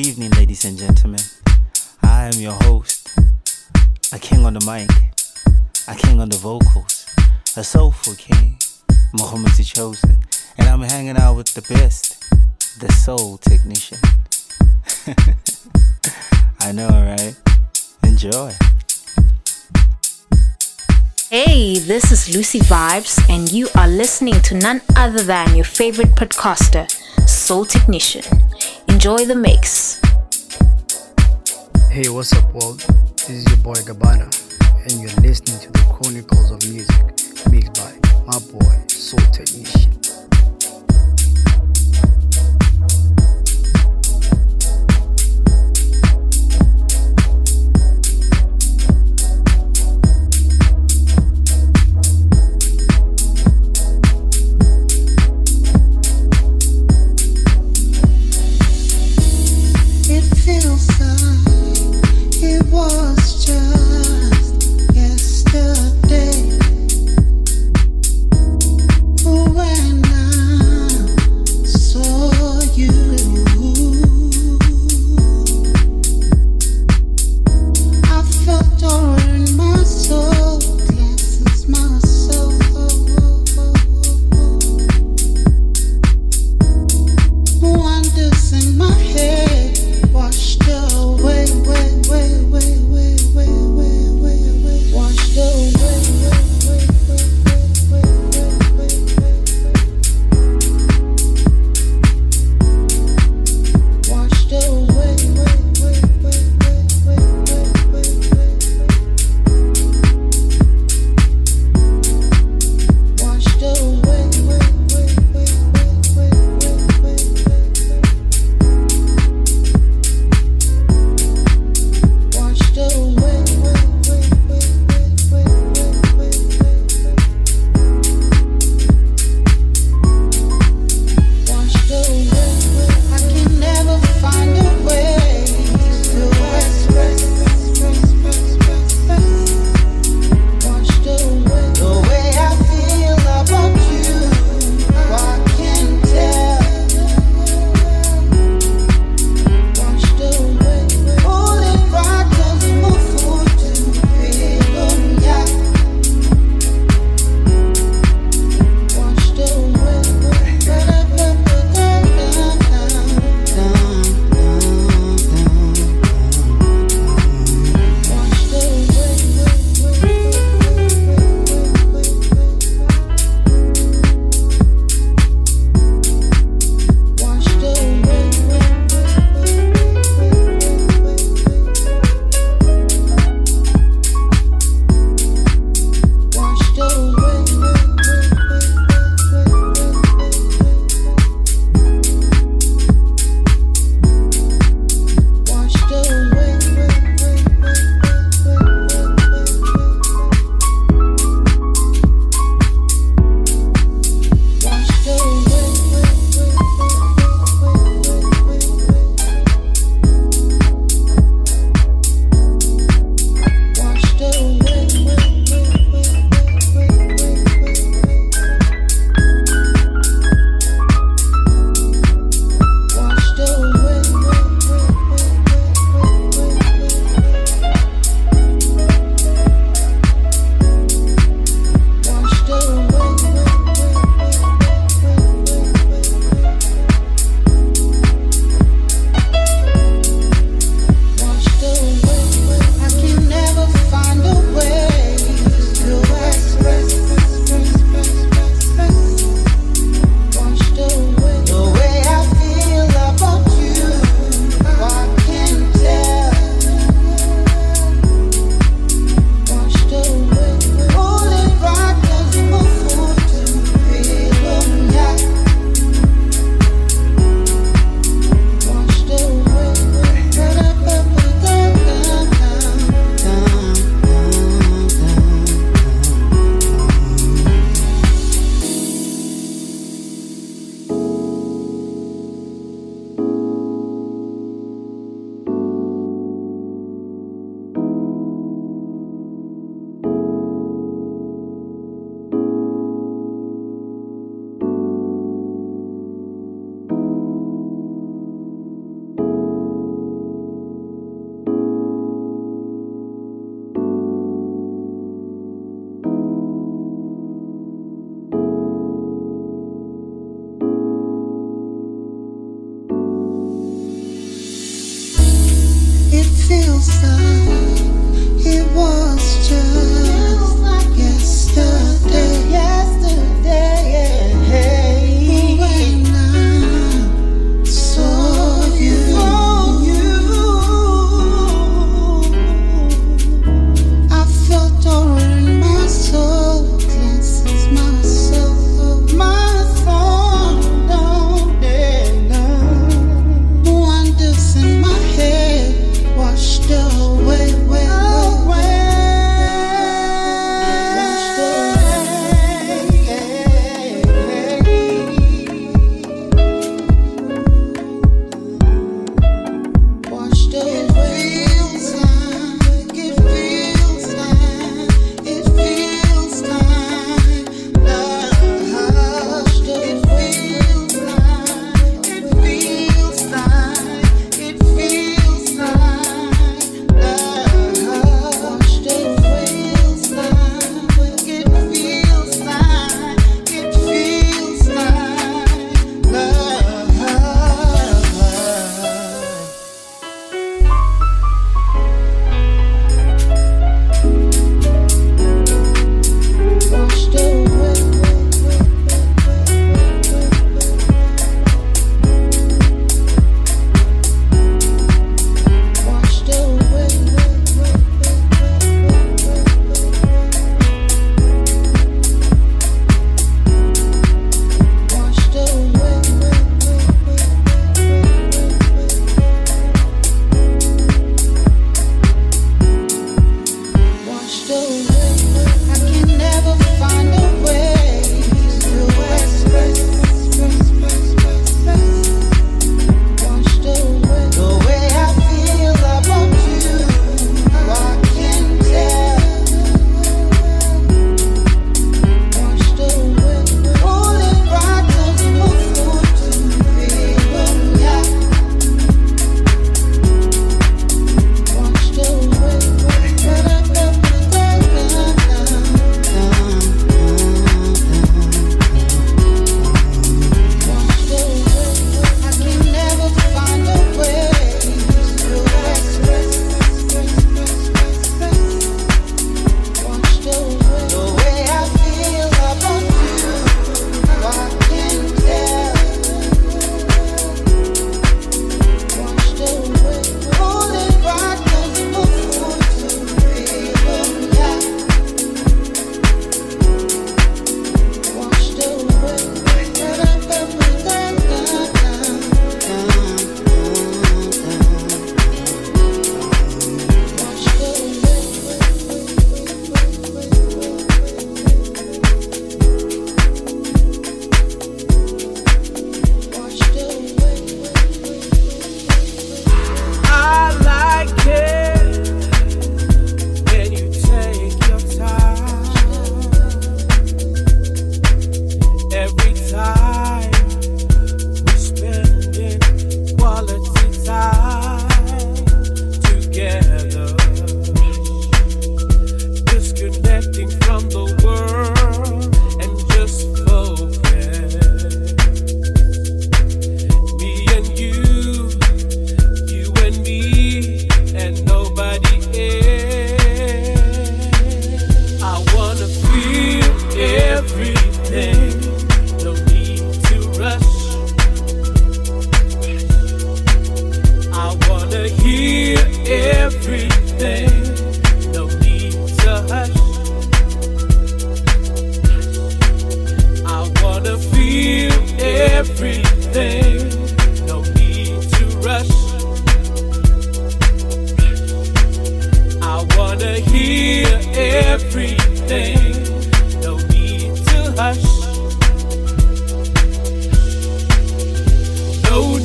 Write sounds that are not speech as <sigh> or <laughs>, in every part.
evening, ladies and gentlemen. I am your host, a king on the mic, a king on the vocals, a soulful king, Muhammad the Chosen, and I'm hanging out with the best, the soul technician. <laughs> I know, right? Enjoy. Hey, this is Lucy Vibes, and you are listening to none other than your favorite podcaster, Soul Technician. Enjoy the mix. Hey, what's up, world? This is your boy Gabbana, and you're listening to the Chronicles of Music, mixed by my boy Soul Technician.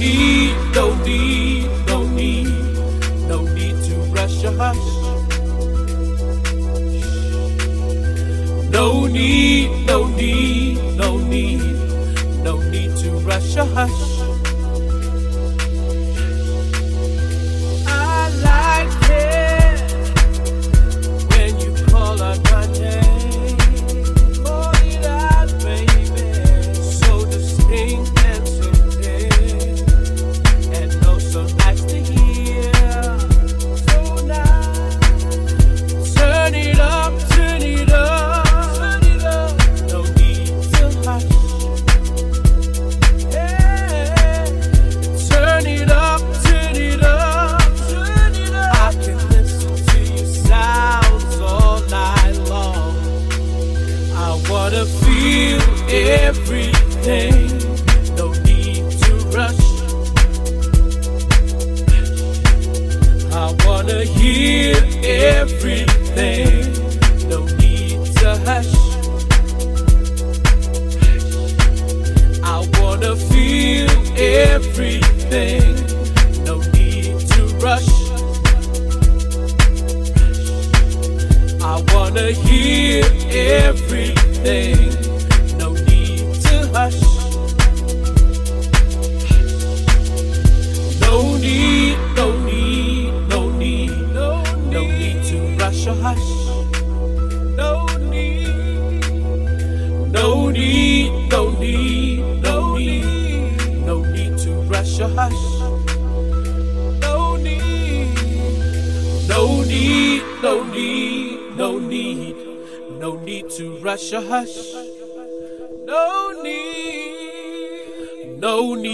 need, no need, no need, no need to rush or hush. No need, no need, no need, no need to rush or hush.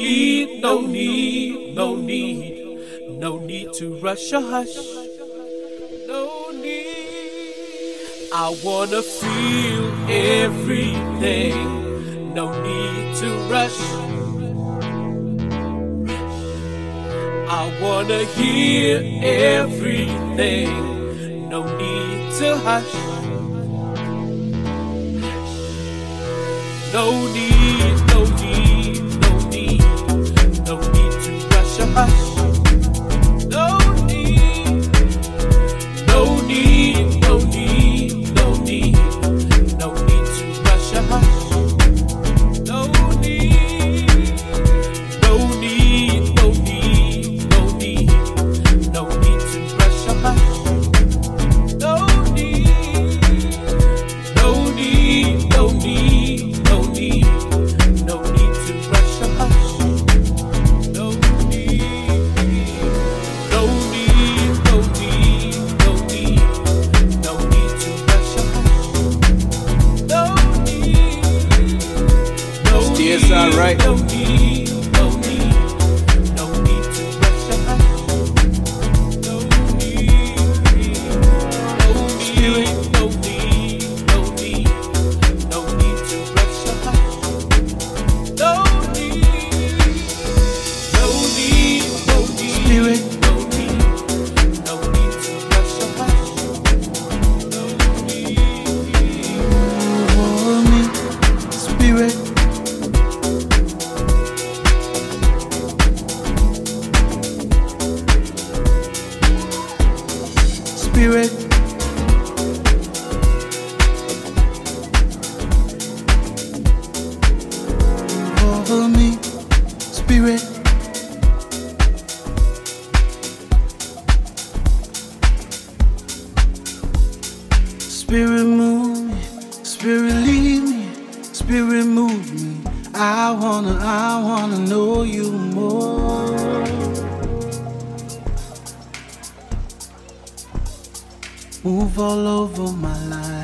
need, no need, no need, no need to rush or hush. No need. I wanna feel everything. No need to rush. I wanna hear everything. No need to hush. No need. us. spirit. Spirit move me, spirit lead me, spirit move me. I wanna, I wanna know you more. Move all over my life.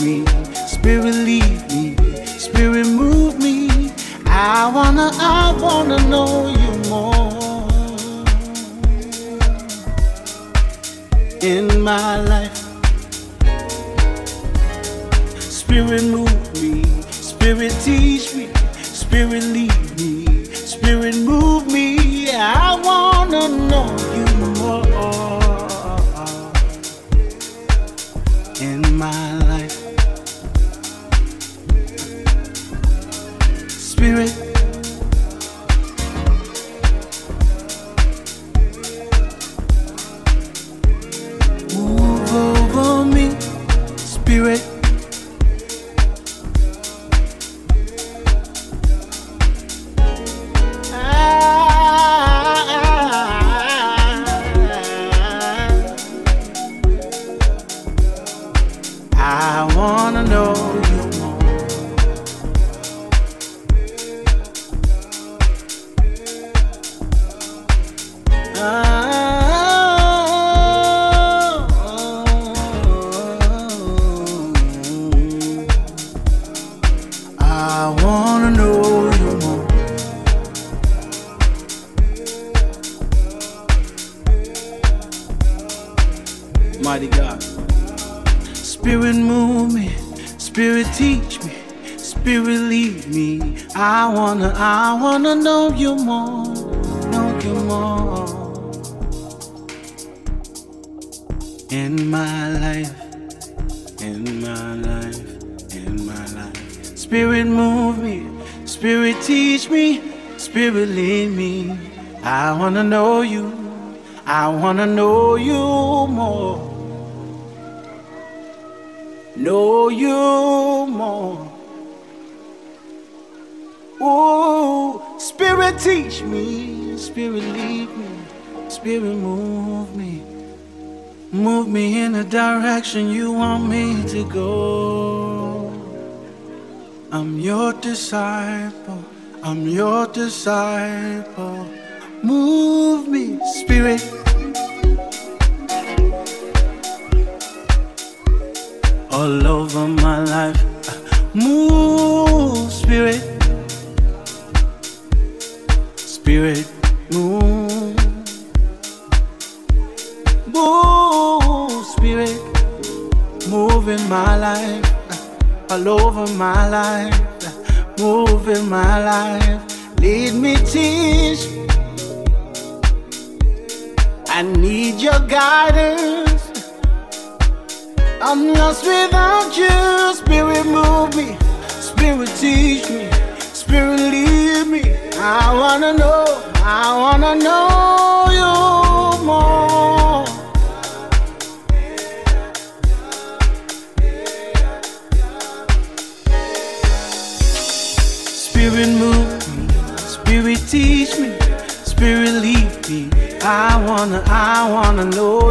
me, Spirit lead me, Spirit move me. I wanna, I wanna know you more. In my life, Spirit move me, Spirit teach me, Spirit lead me, Spirit move Spirit lead me. I wanna know you, I wanna know you more know you more. Ooh, Spirit teach me, Spirit lead me, Spirit move me. Move me in the direction you want me to go. I'm your disciple, I'm your disciple. Move me, Spirit. all over my life. Move, spirit. Spirit, move. Move, spirit. Move in my life. All over my life. Move in my life. Lead me, teach. I need your guidance. I'm lost without you. Spirit move me, Spirit teach me, Spirit lead me. I wanna know, I wanna know you more. Wanna know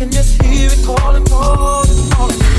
can just hear it calling, calling, calling.